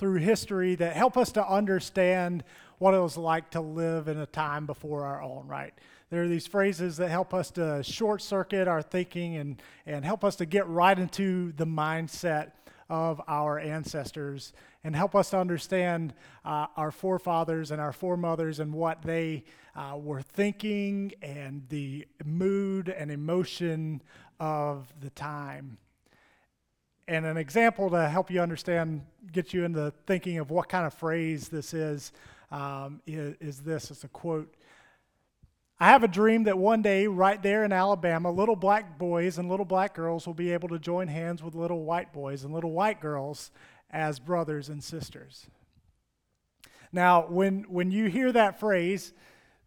through history that help us to understand what it was like to live in a time before our own, right? There are these phrases that help us to short circuit our thinking and, and help us to get right into the mindset of our ancestors and help us to understand uh, our forefathers and our foremothers and what they uh, were thinking and the mood and emotion of the time. And an example to help you understand, get you into thinking of what kind of phrase this is, um, is, is this. It's a quote. I have a dream that one day, right there in Alabama, little black boys and little black girls will be able to join hands with little white boys and little white girls as brothers and sisters. Now, when, when you hear that phrase,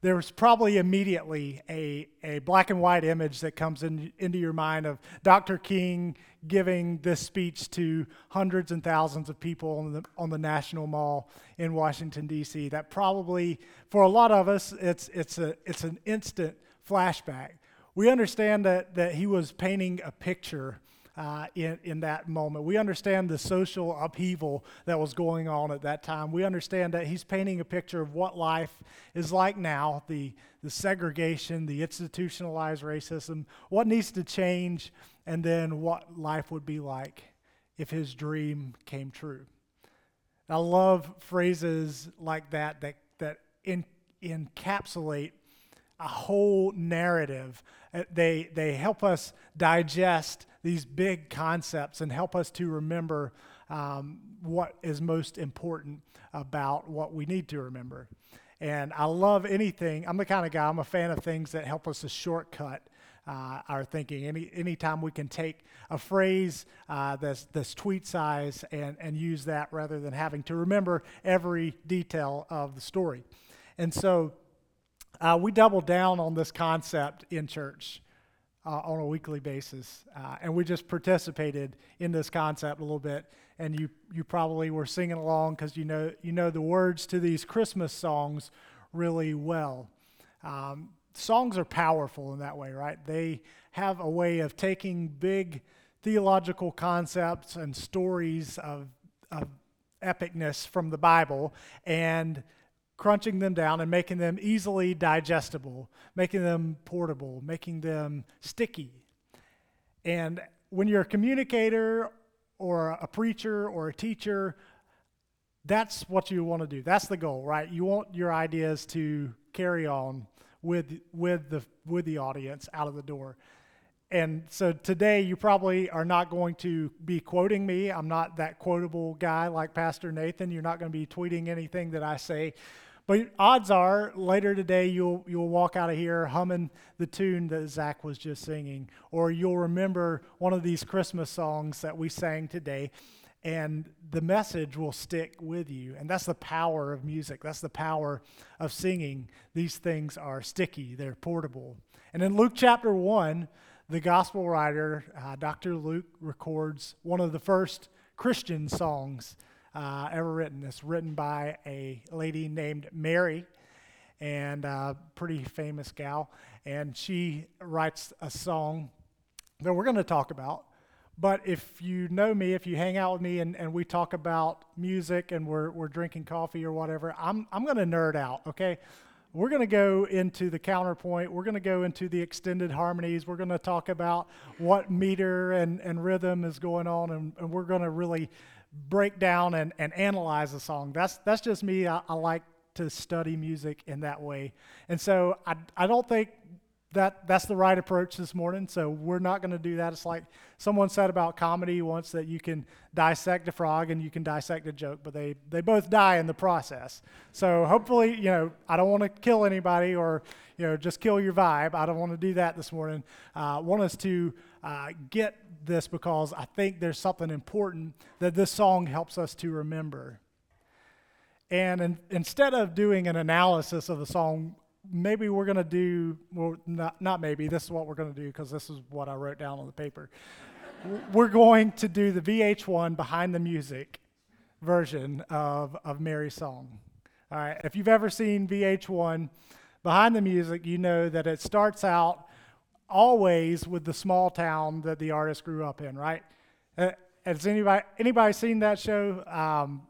there's probably immediately a, a black and white image that comes in, into your mind of Dr. King giving this speech to hundreds and thousands of people on the, on the National Mall in Washington, D.C. That probably, for a lot of us, it's, it's, a, it's an instant flashback. We understand that, that he was painting a picture uh, in, in that moment. We understand the social upheaval that was going on at that time. We understand that he's painting a picture of what life is like now the, the segregation, the institutionalized racism, what needs to change, and then what life would be like if his dream came true. I love phrases like that that, that in, encapsulate a whole narrative. Uh, they, they help us digest these big concepts and help us to remember um, what is most important about what we need to remember. And I love anything. I'm the kind of guy, I'm a fan of things that help us to shortcut uh, our thinking. Any anytime we can take a phrase uh, that's, tweet size and, and use that rather than having to remember every detail of the story. And so uh, we doubled down on this concept in church. Uh, on a weekly basis, uh, and we just participated in this concept a little bit. And you you probably were singing along because you know you know the words to these Christmas songs really well. Um, songs are powerful in that way, right? They have a way of taking big theological concepts and stories of, of epicness from the Bible and crunching them down and making them easily digestible, making them portable, making them sticky. And when you're a communicator or a preacher or a teacher, that's what you want to do. That's the goal, right? You want your ideas to carry on with, with, the, with the audience out of the door. And so today, you probably are not going to be quoting me. I'm not that quotable guy like Pastor Nathan. You're not going to be tweeting anything that I say. But odds are later today you'll, you'll walk out of here humming the tune that Zach was just singing, or you'll remember one of these Christmas songs that we sang today, and the message will stick with you. And that's the power of music, that's the power of singing. These things are sticky, they're portable. And in Luke chapter 1, the gospel writer, uh, Dr. Luke, records one of the first Christian songs uh, ever written. It's written by a lady named Mary, and a uh, pretty famous gal. And she writes a song that we're going to talk about. But if you know me, if you hang out with me and, and we talk about music and we're, we're drinking coffee or whatever, I'm, I'm going to nerd out, okay? We're going to go into the counterpoint. We're going to go into the extended harmonies. We're going to talk about what meter and, and rhythm is going on, and, and we're going to really break down and, and analyze a song. That's, that's just me. I, I like to study music in that way. And so I, I don't think that that's the right approach this morning. So we're not going to do that. It's like someone said about comedy once that you can dissect a frog and you can dissect a joke, but they, they both die in the process. So hopefully, you know, I don't want to kill anybody or, you know, just kill your vibe. I don't want to do that this morning. Uh, I want us to uh, get this because I think there's something important that this song helps us to remember. And in, instead of doing an analysis of the song, maybe we're going to do, well, not, not maybe, this is what we're going to do because this is what I wrote down on the paper. we're going to do the VH1 behind the music version of, of Mary's song. All right, if you've ever seen VH1 behind the music, you know that it starts out always with the small town that the artist grew up in, right? Uh, has anybody anybody seen that show? Um,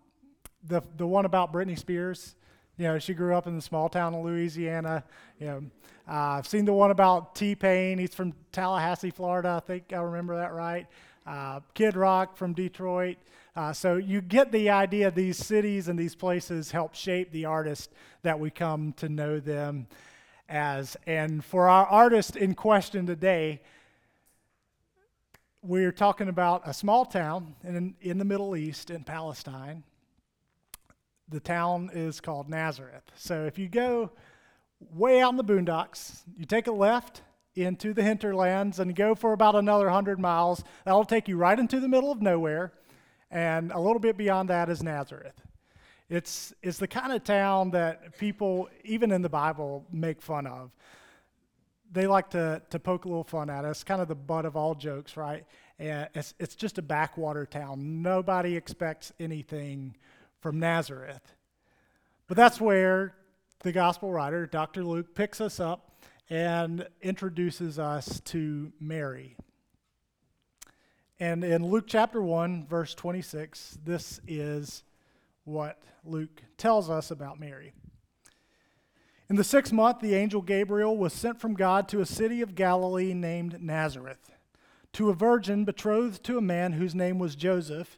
the the one about Britney Spears. You know, she grew up in the small town of Louisiana. You know, uh, I've seen the one about T Pain. He's from Tallahassee, Florida. I think I remember that right. Uh, Kid Rock from Detroit. Uh, so you get the idea. These cities and these places help shape the artist that we come to know them as. And for our artist in question today, we're talking about a small town in, in the Middle East, in Palestine. The town is called Nazareth. So if you go way out in the boondocks, you take a left into the hinterlands and go for about another 100 miles. That'll take you right into the middle of nowhere. And a little bit beyond that is Nazareth. It's, it's the kind of town that people, even in the Bible, make fun of. They like to, to poke a little fun at us, kind of the butt of all jokes, right? And it's, it's just a backwater town. Nobody expects anything from Nazareth. But that's where the gospel writer, Dr. Luke, picks us up and introduces us to Mary. And in Luke chapter 1, verse 26, this is what Luke tells us about Mary. In the sixth month, the angel Gabriel was sent from God to a city of Galilee named Nazareth, to a virgin betrothed to a man whose name was Joseph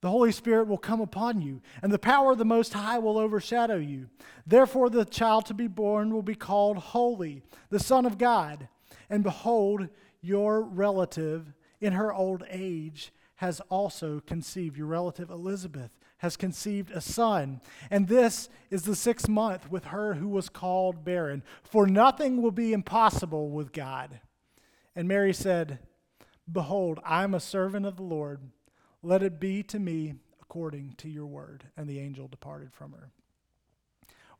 the Holy Spirit will come upon you, and the power of the Most High will overshadow you. Therefore, the child to be born will be called Holy, the Son of God. And behold, your relative in her old age has also conceived. Your relative Elizabeth has conceived a son. And this is the sixth month with her who was called barren. For nothing will be impossible with God. And Mary said, Behold, I am a servant of the Lord. Let it be to me according to your word. And the angel departed from her.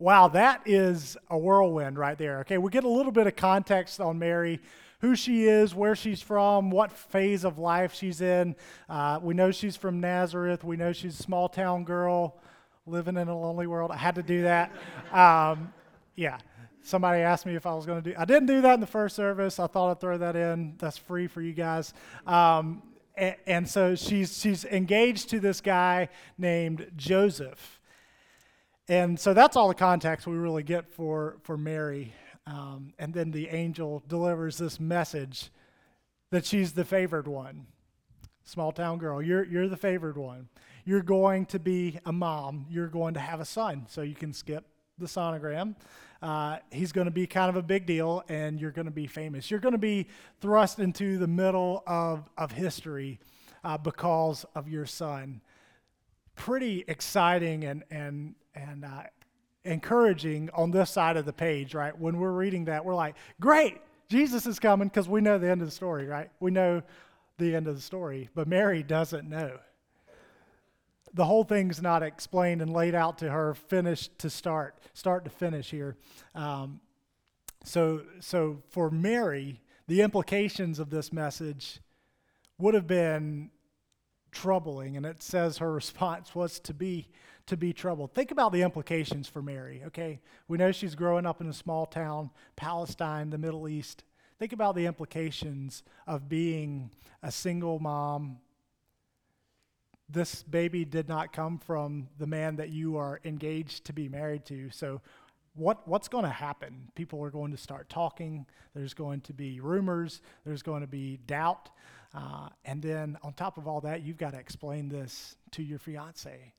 Wow, that is a whirlwind right there. Okay, we get a little bit of context on Mary, who she is, where she's from, what phase of life she's in. Uh, we know she's from Nazareth. We know she's a small town girl living in a lonely world. I had to do that. Um, yeah. Somebody asked me if I was going to do. I didn't do that in the first service. I thought I'd throw that in. That's free for you guys. Um, and, so she's she's engaged to this guy named Joseph. And so that's all the context we really get for, for Mary. Um, and then the angel delivers this message that she's the favored one. Small town girl, you're, you're the favored one. You're going to be a mom. You're going to have a son. So you can skip the sonogram. Uh, he's going to be kind of a big deal, and you're going to be famous. You're going to be thrust into the middle of, of history uh, because of your son. Pretty exciting and, and and uh, encouraging on this side of the page, right? When we're reading that, we're like, great, Jesus is coming because we know the end of the story, right? We know the end of the story, but Mary doesn't know. The whole thing's not explained and laid out to her, finished to start, start to finish here. Um, so, so for Mary, the implications of this message would have been troubling, and it says her response was to be to be troubled. Think about the implications for Mary, okay? We know she's growing up in a small town, Palestine, the Middle East. Think about the implications of being a single mom. This baby did not come from the man that you are engaged to be married to. So, what, what's going to happen? People are going to start talking. There's going to be rumors. There's going to be doubt. Uh, and then, on top of all that, you've got to explain this to your fiance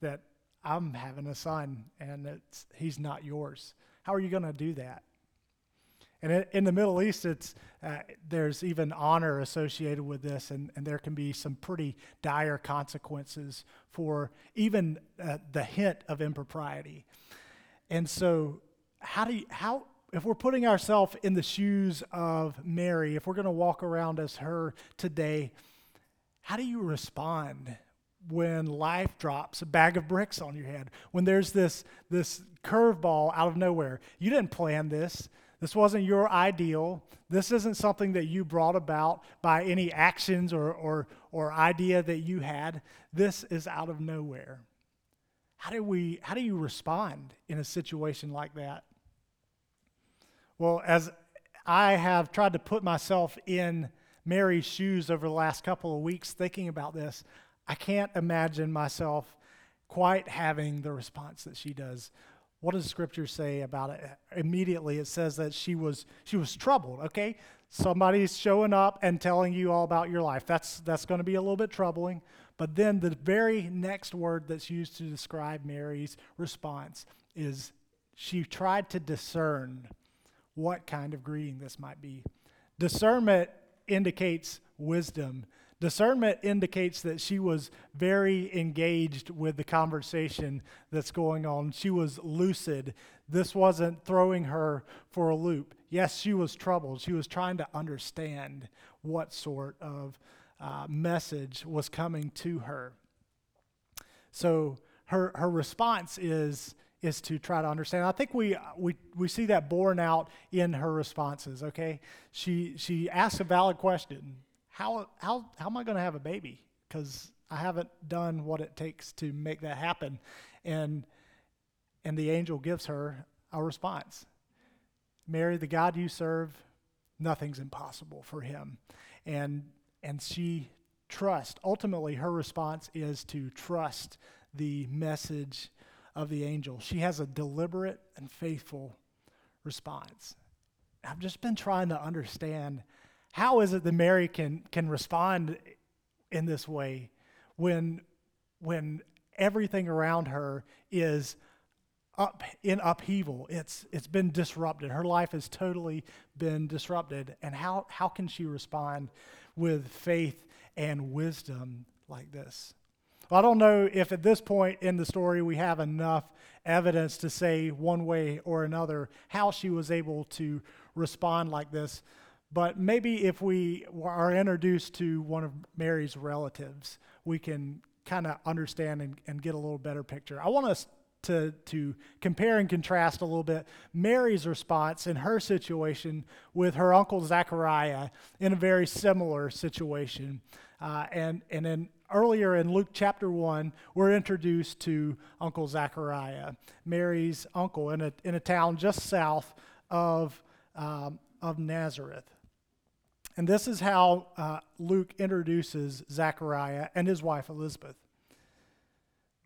that I'm having a son and it's, he's not yours. How are you going to do that? And in the Middle East, it's, uh, there's even honor associated with this, and, and there can be some pretty dire consequences for even uh, the hint of impropriety. And so, how do you, how, if we're putting ourselves in the shoes of Mary, if we're going to walk around as her today, how do you respond when life drops a bag of bricks on your head? When there's this, this curveball out of nowhere? You didn't plan this. This wasn't your ideal. This isn't something that you brought about by any actions or, or, or idea that you had. This is out of nowhere. How do, we, how do you respond in a situation like that? Well, as I have tried to put myself in Mary's shoes over the last couple of weeks thinking about this, I can't imagine myself quite having the response that she does what does scripture say about it? Immediately it says that she was she was troubled okay? Somebody's showing up and telling you all about your life. That's that's going to be a little bit troubling but then the very next word that's used to describe mary's response is she tried to discern what kind of greeting this might be. Discernment indicates wisdom Discernment indicates that she was very engaged with the conversation that's going on. She was lucid. This wasn't throwing her for a loop. Yes, she was troubled. She was trying to understand what sort of uh, message was coming to her. So her, her response is, is to try to understand. I think we, we, we see that borne out in her responses, okay? She, she asks a valid question how, how, how am I going to have a baby? Because I haven't done what it takes to make that happen. And, and the angel gives her a response Mary, the God you serve, nothing's impossible for him. And, and she trusts. Ultimately, her response is to trust the message of the angel. She has a deliberate and faithful response. I've just been trying to understand how is it that Mary can, can respond in this way when, when everything around her is up in upheaval? It's, it's been disrupted. Her life has totally been disrupted. And how, how can she respond with faith and wisdom like this? Well, I don't know if at this point in the story we have enough evidence to say one way or another how she was able to respond like this. But maybe if we are introduced to one of Mary's relatives, we can kind of understand and, and, get a little better picture. I want us to, to compare and contrast a little bit Mary's response in her situation with her uncle Zachariah in a very similar situation. Uh, and, and then earlier in Luke chapter 1, we're introduced to Uncle Zachariah, Mary's uncle, in a, in a town just south of, um, of Nazareth. And this is how uh, Luke introduces Zechariah and his wife Elizabeth.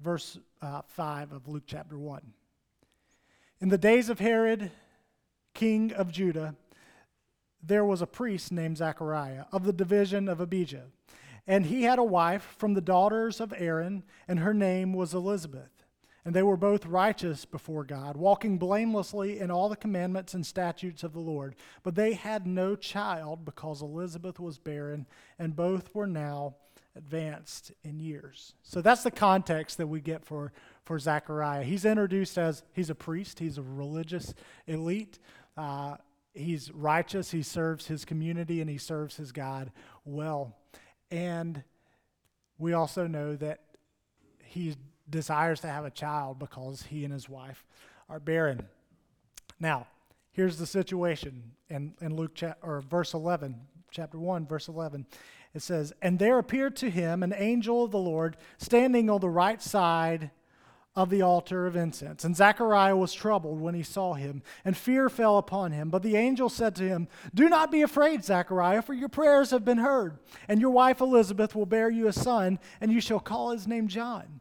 Verse uh, 5 of Luke chapter 1. In the days of Herod, king of Judah, there was a priest named Zechariah of the division of Abijah. And he had a wife from the daughters of Aaron, and her name was Elizabeth. And they were both righteous before God, walking blamelessly in all the commandments and statutes of the Lord. But they had no child because Elizabeth was barren, and both were now advanced in years. So that's the context that we get for, for Zechariah. He's introduced as he's a priest, he's a religious elite. Uh, he's righteous, he serves his community, and he serves his God well. And we also know that he's desires to have a child because he and his wife are barren. Now, here's the situation in, in Luke cha- or verse 11, chapter 1, verse 11. It says, And there appeared to him an angel of the Lord standing on the right side of the altar of incense. And Zechariah was troubled when he saw him, and fear fell upon him. But the angel said to him, Do not be afraid, Zechariah, for your prayers have been heard, and your wife Elizabeth will bear you a son, and you shall call his name John.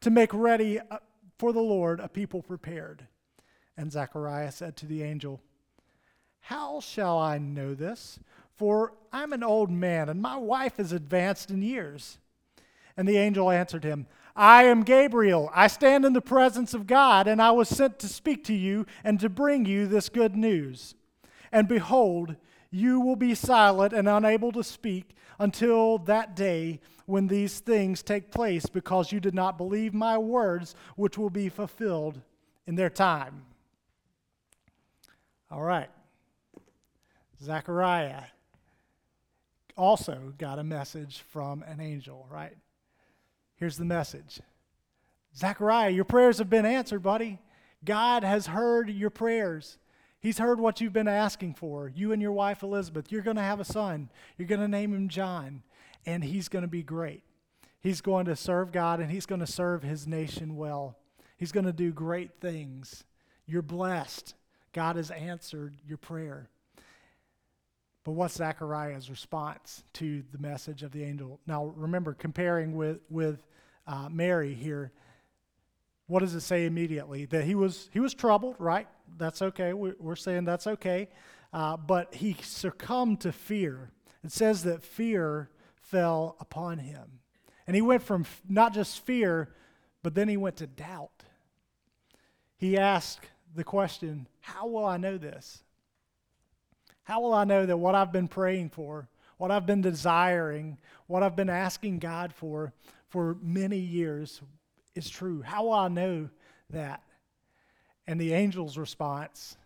to make ready uh, for the Lord a people prepared. And Zechariah said to the angel, How shall I know this? For I'm an old man, and my wife is advanced in years. And the angel answered him, I am Gabriel. I stand in the presence of God, and I was sent to speak to you and to bring you this good news. And behold, you will be silent and unable to speak until that day when these things take place, because you did not believe my words, which will be fulfilled in their time. All right. Zechariah also got a message from an angel, right? Here's the message Zechariah, your prayers have been answered, buddy. God has heard your prayers. He's heard what you've been asking for. You and your wife Elizabeth, you're going to have a son. You're going to name him John, and he's going to be great. He's going to serve God and he's going to serve his nation well. He's going to do great things. You're blessed. God has answered your prayer. But what's Zechariah's response to the message of the angel? Now, remember, comparing with, with uh, Mary here, what does it say immediately? That he was, he was troubled, right? That's okay. We're saying that's okay. Uh, but he succumbed to fear. It says that fear fell upon him. And he went from not just fear, but then he went to doubt. He asked the question, How will I know this? How will I know that what I've been praying for, what I've been desiring, what I've been asking God for for many years is true? How will I know that? And the angel's response,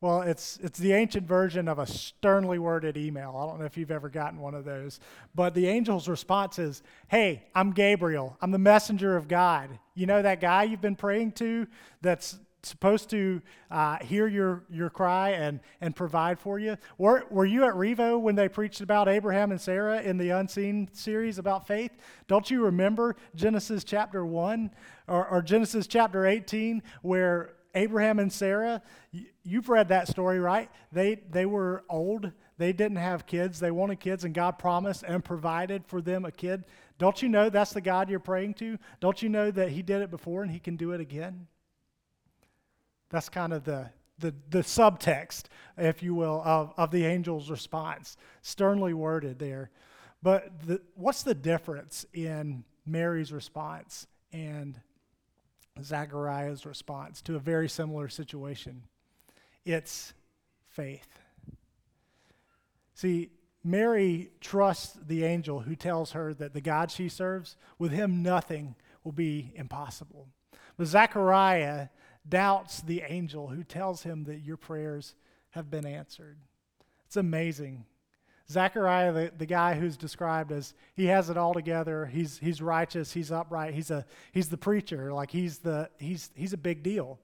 well, it's, it's the ancient version of a sternly worded email. I don't know if you've ever gotten one of those. But the angel's response is Hey, I'm Gabriel. I'm the messenger of God. You know that guy you've been praying to that's supposed to uh, hear your, your cry and, and provide for you. Were, were you at Revo when they preached about Abraham and Sarah in the Unseen series about faith? Don't you remember Genesis chapter 1 or, or Genesis chapter 18 where Abraham and Sarah, you've read that story, right? They, they were old. They didn't have kids. They wanted kids, and God promised and provided for them a kid. Don't you know that's the God you're praying to? Don't you know that He did it before and He can do it again? That's kind of the, the, the subtext, if you will, of, of the angel's response. Sternly worded there. But the, what's the difference in Mary's response and Zachariah's response to a very similar situation? It's faith. See, Mary trusts the angel who tells her that the God she serves, with him nothing will be impossible. But Zechariah doubts the angel who tells him that your prayers have been answered. It's amazing. Zechariah, the, the guy who's described as he has it all together, he's, he's righteous, he's upright, he's, a, he's the preacher, like he's, the, he's, he's a big deal.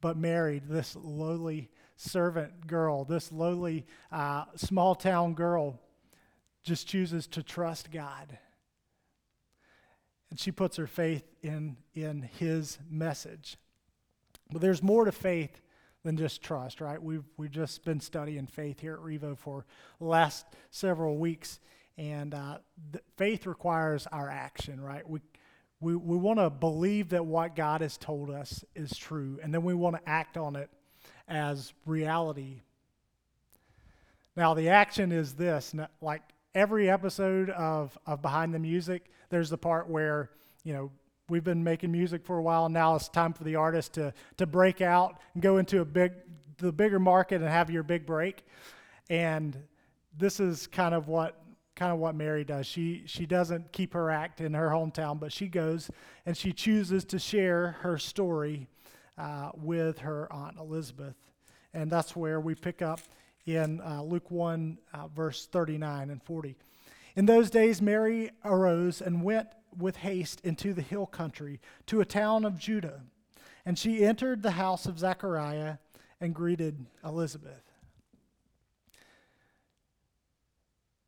But married, this lowly servant girl, this lowly uh, small town girl, just chooses to trust God. And she puts her faith in, in his message. But there's more to faith than just trust, right? We've, we've just been studying faith here at Revo for the last several weeks. And uh, faith requires our action, right? We, we, we want to believe that what God has told us is true, and then we want to act on it as reality. Now, the action is this like every episode of, of Behind the Music, there's the part where, you know, we've been making music for a while. Now it's time for the artist to, to break out and go into a big, the bigger market and have your big break. And this is kind of what kind of what Mary does. She she doesn't keep her act in her hometown, but she goes and she chooses to share her story uh, with her aunt Elizabeth, and that's where we pick up in uh, Luke one uh, verse thirty nine and forty. In those days, Mary arose and went with haste into the hill country to a town of Judah, and she entered the house of Zechariah and greeted Elizabeth.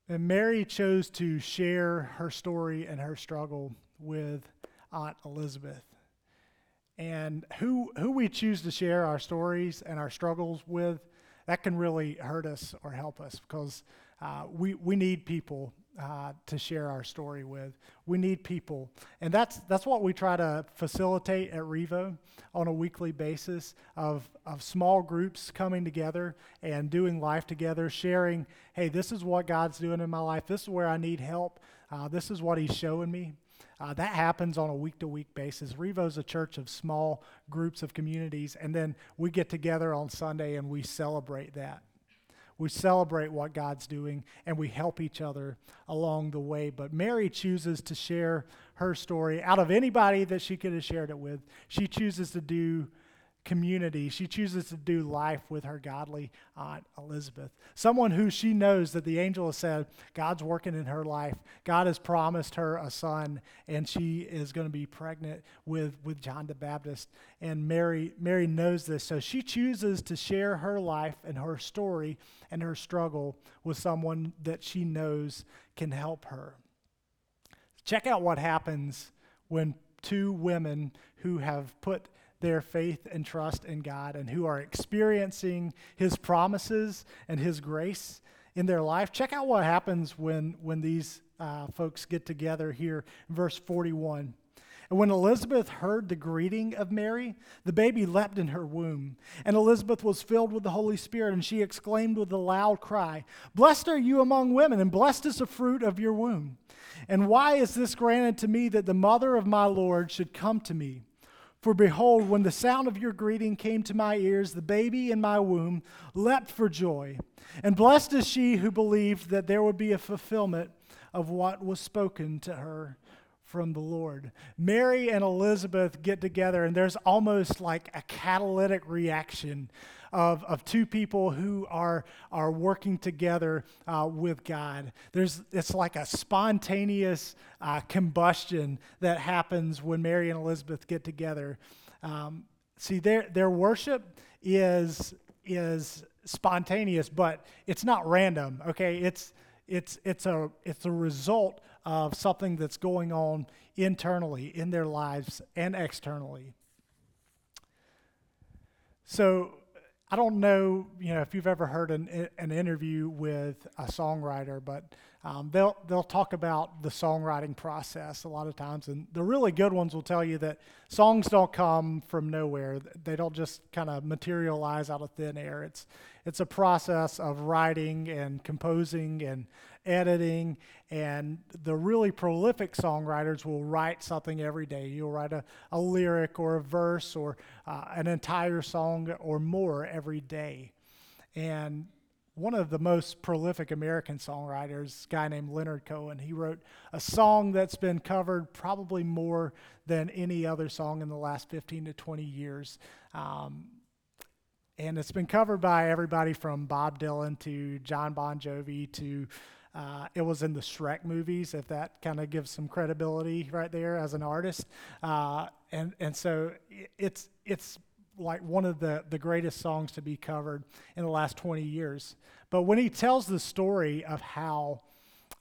And Mary chose to share her story and her struggle with Aunt Elizabeth. And who, who we choose to share our stories and our struggles with, that can really hurt us or help us because uh, we, we need people uh, to share our story with. We need people, and that's that's what we try to facilitate at Revo on a weekly basis of of small groups coming together and doing life together, sharing. Hey, this is what God's doing in my life. This is where I need help. Uh, this is what He's showing me. Uh, that happens on a week to week basis. Revo's a church of small groups of communities, and then we get together on Sunday and we celebrate that we celebrate what God's doing, and we help each other along the way. But Mary chooses to share her story out of anybody that she could have shared it with. She chooses to do community. She chooses to do life with her godly aunt Elizabeth, someone who she knows that the angel has said God's working in her life. God has promised her a son, and she is going to be pregnant with, with John the Baptist. And Mary, Mary knows this, so she chooses to share her life and her story and her struggle with someone that she knows can help her. Check out what happens when two women who have put their faith and trust in God and who are experiencing His promises and His grace in their life. Check out what happens when, when these uh, folks get together here, verse 41. And when Elizabeth heard the greeting of Mary, the baby leapt in her womb. And Elizabeth was filled with the Holy Spirit, and she exclaimed with a loud cry, Blessed are you among women, and blessed is the fruit of your womb. And why is this granted to me that the mother of my Lord should come to me? For behold, when the sound of your greeting came to my ears, the baby in my womb leapt for joy. And blessed is she who believed that there would be a fulfillment of what was spoken to her from the Lord. Mary and Elizabeth get together, and there's almost like a catalytic reaction of, of two people who are, are working together uh, with God. There's, it's like a spontaneous uh, combustion that happens when Mary and Elizabeth get together. Um, see, their, their worship is, is spontaneous, but it's not random, okay? It's, it's, it's, a, it's a result of something that's going on internally in their lives and externally. So, I don't know, you know, if you've ever heard an, an interview with a songwriter, but um, they'll they'll talk about the songwriting process a lot of times, and the really good ones will tell you that songs don't come from nowhere. They don't just kind of materialize out of thin air. It's it's a process of writing and composing and editing, and the really prolific songwriters will write something every day. You'll write a, a lyric or a verse or uh, an entire song or more every day. And one of the most prolific American songwriters, a guy named Leonard Cohen, he wrote a song that's been covered probably more than any other song in the last 15 to 20 years. Um, and it's been covered by everybody from Bob Dylan to Jon Bon Jovi to uh, it was in the Shrek movies, if that kind of gives some credibility right there as an artist. Uh, and and so it's it's like one of the, the greatest songs to be covered in the last 20 years. But when he tells the story of how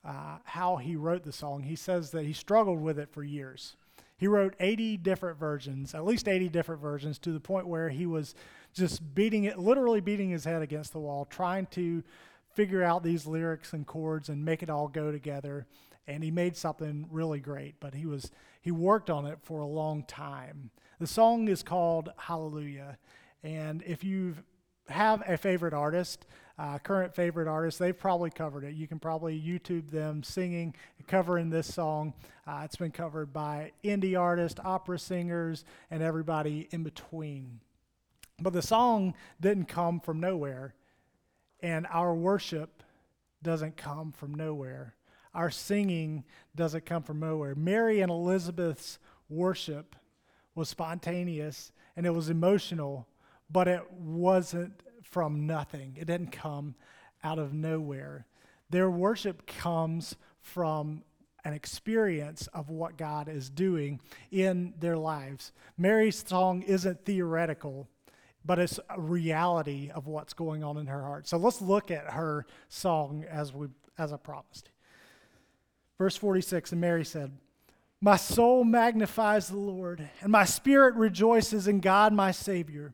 uh, how he wrote the song, he says that he struggled with it for years. He wrote 80 different versions, at least 80 different versions, to the point where he was just beating it, literally beating his head against the wall, trying to figure out these lyrics and chords and make it all go together. And he made something really great, but he was he worked on it for a long time. The song is called Hallelujah, and if you have a favorite artist, uh, current favorite artist, they've probably covered it. You can probably YouTube them singing, covering this song. Uh, it's been covered by indie artists, opera singers, and everybody in between. But the song didn't come from nowhere. And our worship doesn't come from nowhere. our singing doesn't come from nowhere. Mary and Elizabeth's worship was spontaneous and it was emotional, but it wasn't from nothing. It didn't come out of nowhere. Their worship comes from an experience of what God is doing in their lives. Mary's song isn't theoretical, but it's a reality of what's going on in her heart. So let's look at her song as we as I promised. Verse 46 and Mary said, "My soul magnifies the Lord, and my spirit rejoices in God my Savior."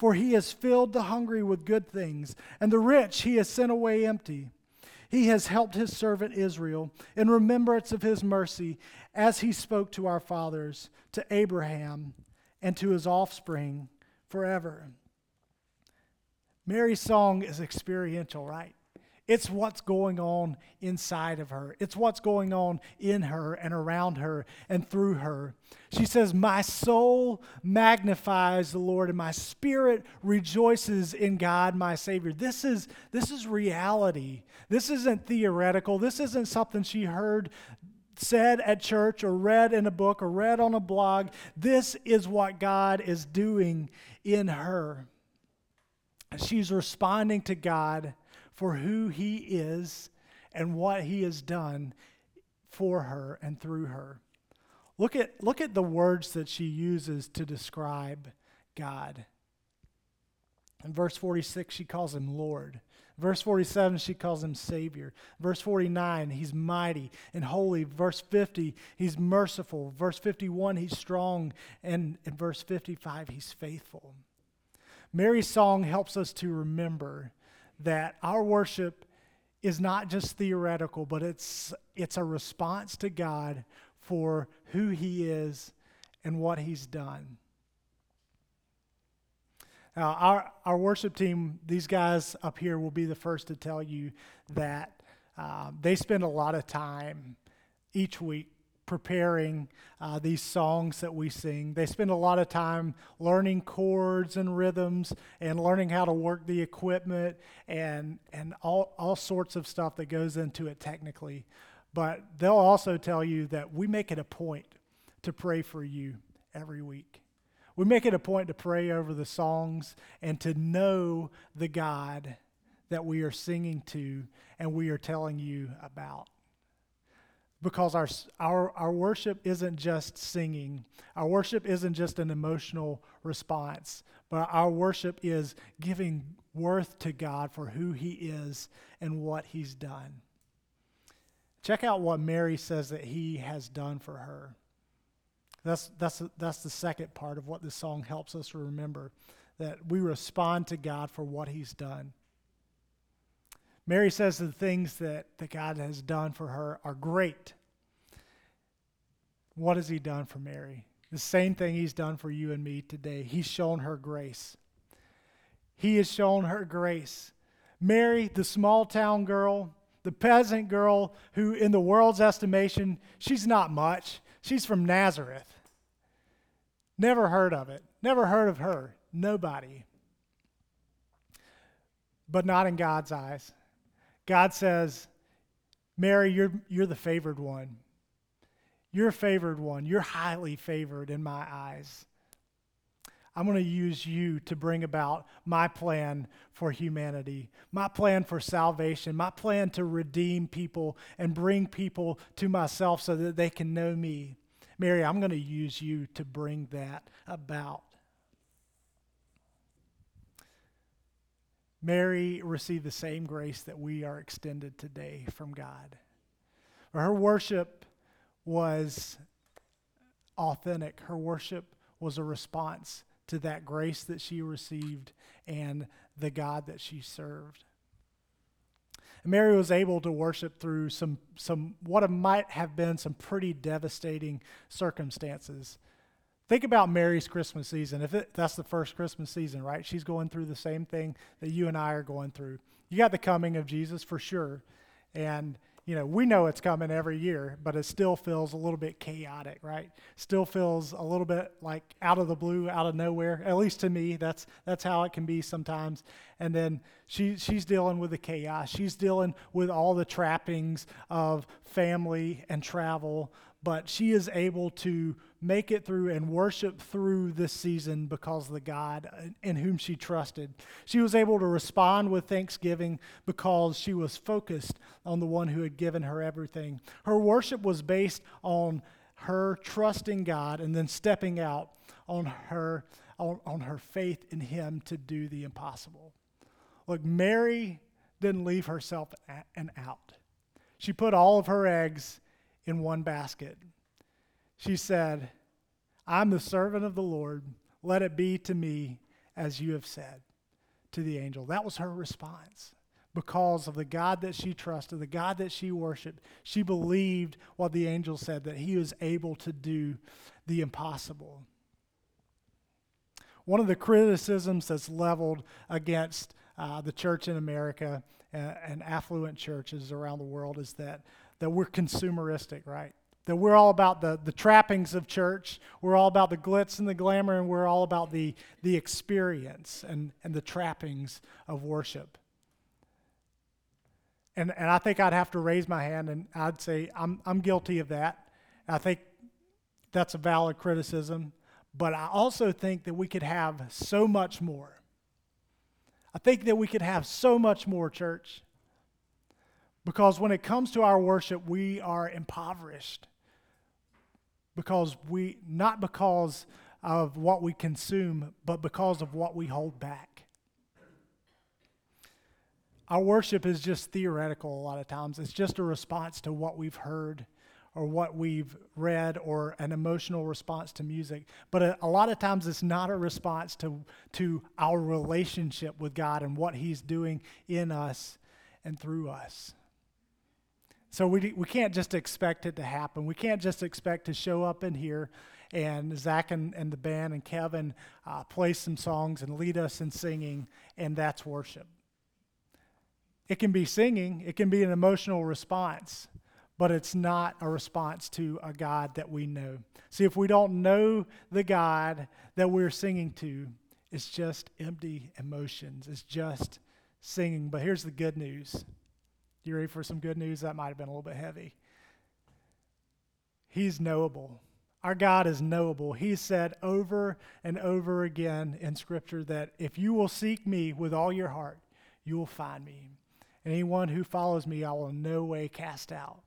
For he has filled the hungry with good things, and the rich he has sent away empty. He has helped his servant Israel in remembrance of his mercy, as he spoke to our fathers, to Abraham, and to his offspring forever. Mary's song is experiential, right? It's what's going on inside of her. It's what's going on in her and around her and through her. She says, My soul magnifies the Lord, and my spirit rejoices in God, my Savior. This is, this is reality. This isn't theoretical. This isn't something she heard said at church or read in a book or read on a blog. This is what God is doing in her. She's responding to God for who he is and what he has done for her and through her. Look at, look at the words that she uses to describe God. In verse 46, she calls him Lord. Verse 47, she calls him Savior. Verse 49, he's mighty and holy. Verse 50, he's merciful. Verse 51, he's strong. And in verse 55, he's faithful. Mary's song helps us to remember that our worship is not just theoretical, but it's, it's a response to God for who He is and what He's done. Now, our, our worship team, these guys up here will be the first to tell you that uh, they spend a lot of time each week preparing uh, these songs that we sing. They spend a lot of time learning chords and rhythms and learning how to work the equipment and, and all, all sorts of stuff that goes into it technically. But they'll also tell you that we make it a point to pray for you every week. We make it a point to pray over the songs and to know the God that we are singing to and we are telling you about because our, our, our worship isn't just singing. Our worship isn't just an emotional response, but our worship is giving worth to God for who He is and what He's done. Check out what Mary says that He has done for her. That's, that's, that's the second part of what this song helps us remember that we respond to God for what He's done. Mary says the things that, that God has done for her are great. What has He done for Mary? The same thing He's done for you and me today. He's shown her grace. He has shown her grace. Mary, the small town girl, the peasant girl who, in the world's estimation, she's not much. She's from Nazareth. Never heard of it. Never heard of her. Nobody but not in God's eyes. God says, Mary, you're, you're the favored one. You're favored one. You're highly favored in my eyes. I'm going to use you to bring about my plan for humanity, my plan for salvation, my plan to redeem people and bring people to myself so that they can know me. Mary, I'm going to use you to bring that about. Mary received the same grace that we are extended today from God. Her worship was authentic. Her worship was a response to that grace that she received and the God that she served. Mary was able to worship through some, some what might have been some pretty devastating circumstances. Think about Mary's Christmas season. If it, that's the first Christmas season, right? She's going through the same thing that you and I are going through. You got the coming of Jesus for sure. And you know, we know it's coming every year, but it still feels a little bit chaotic, right? Still feels a little bit like out of the blue, out of nowhere. At least to me, that's that's how it can be sometimes. And then she she's dealing with the chaos. She's dealing with all the trappings of family and travel, but she is able to make it through and worship through this season because of the God in whom she trusted. She was able to respond with thanksgiving because she was focused on the one who had given her everything. Her worship was based on her trusting God and then stepping out on her on, on her faith in him to do the impossible. Look, Mary didn't leave herself an out. She put all of her eggs in one basket. She said, I'm the servant of the Lord. Let it be to me as you have said to the angel. That was her response because of the God that she trusted, the God that she worshiped. She believed what the angel said, that he was able to do the impossible. One of the criticisms that's leveled against uh, the church in America and, and affluent churches around the world is that that we're consumeristic, right? That we're all about the, the trappings of church, we're all about the glitz and the glamour, and we're all about the, the experience and, and the trappings of worship. And, and I think I'd have to raise my hand and I'd say, I'm, I'm guilty of that. I think that's a valid criticism, but I also think that we could have so much more. I think that we could have so much more, church. Because when it comes to our worship, we are impoverished. Because we, not because of what we consume, but because of what we hold back. Our worship is just theoretical a lot of times. It's just a response to what we've heard or what we've read or an emotional response to music. But a, a, lot of times it's not a response to, to our relationship with God and what He's doing in us and through us. So we, we can't just expect it to happen. We can't just expect to show up in here and Zach and, and the band and Kevin uh, play some songs and lead us in singing, and that's worship. It can be singing, it can be an emotional response, but it's not a response to a God that we know. See, if we don't know the God that we're singing to, it's just empty emotions, it's just singing. But here's the good news you ready for some good news? That might have been a little bit heavy. He's knowable. Our God is knowable. He said over and over again in Scripture that if you will seek me with all your heart, you will find me. Anyone who follows me, I will in no way cast out.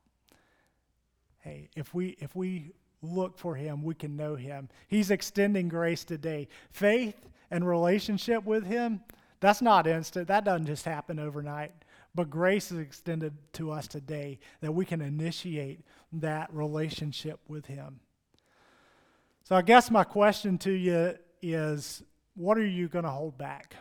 Hey, if we if we look for him, we can know him. He's extending grace today. Faith and relationship with him, that's not instant. That doesn't just happen overnight. But grace is extended to us today that we can initiate that relationship with Him. So I guess my question to you is what are you going to hold back?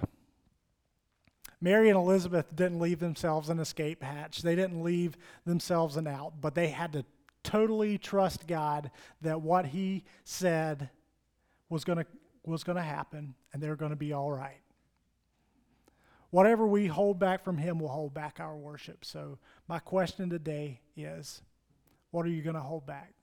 Mary and Elizabeth didn't leave themselves an escape hatch. They didn't leave themselves an out, but they had to totally trust God that what He said was going to was going to happen and they're going to be all right whatever we hold back from Him will hold back our worship. So, my question today is what are you going to hold back?